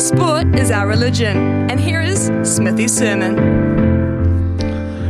Sport is our religion, and here is Smithy's sermon.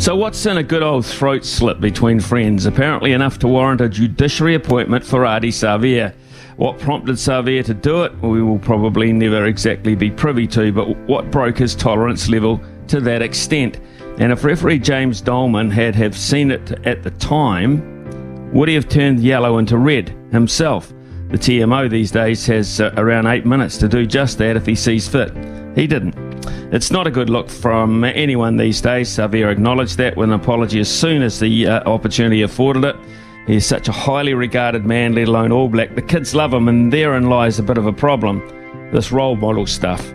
So, what's in a good old throat slip between friends? Apparently, enough to warrant a judiciary appointment for Ardie Savea. What prompted Savea to do it, we will probably never exactly be privy to, but what broke his tolerance level to that extent? And if referee James Doleman had have seen it at the time, would he have turned yellow into red himself? The TMO these days has uh, around eight minutes to do just that if he sees fit. He didn't. It's not a good look from anyone these days. Savea acknowledged that with an apology as soon as the uh, opportunity afforded it. He's such a highly regarded man, let alone All Black. The kids love him, and therein lies a bit of a problem this role model stuff.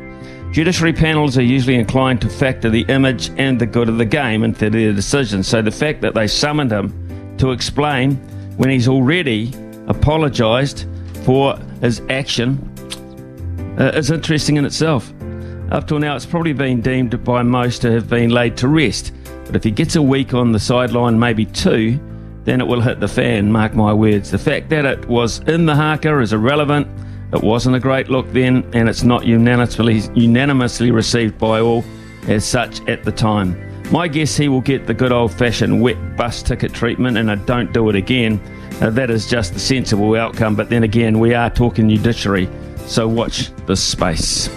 Judiciary panels are usually inclined to factor the image and the good of the game into their decisions, so the fact that they summoned him to explain when he's already apologised his action uh, is interesting in itself. Up till now, it's probably been deemed by most to have been laid to rest. But if he gets a week on the sideline, maybe two, then it will hit the fan, mark my words. The fact that it was in the haka is irrelevant. It wasn't a great look then, and it's not unanimously, unanimously received by all as such at the time. My guess he will get the good old fashioned wet bus ticket treatment and I don't do it again. Uh, that is just the sensible outcome, but then again, we are talking judiciary, so watch this space.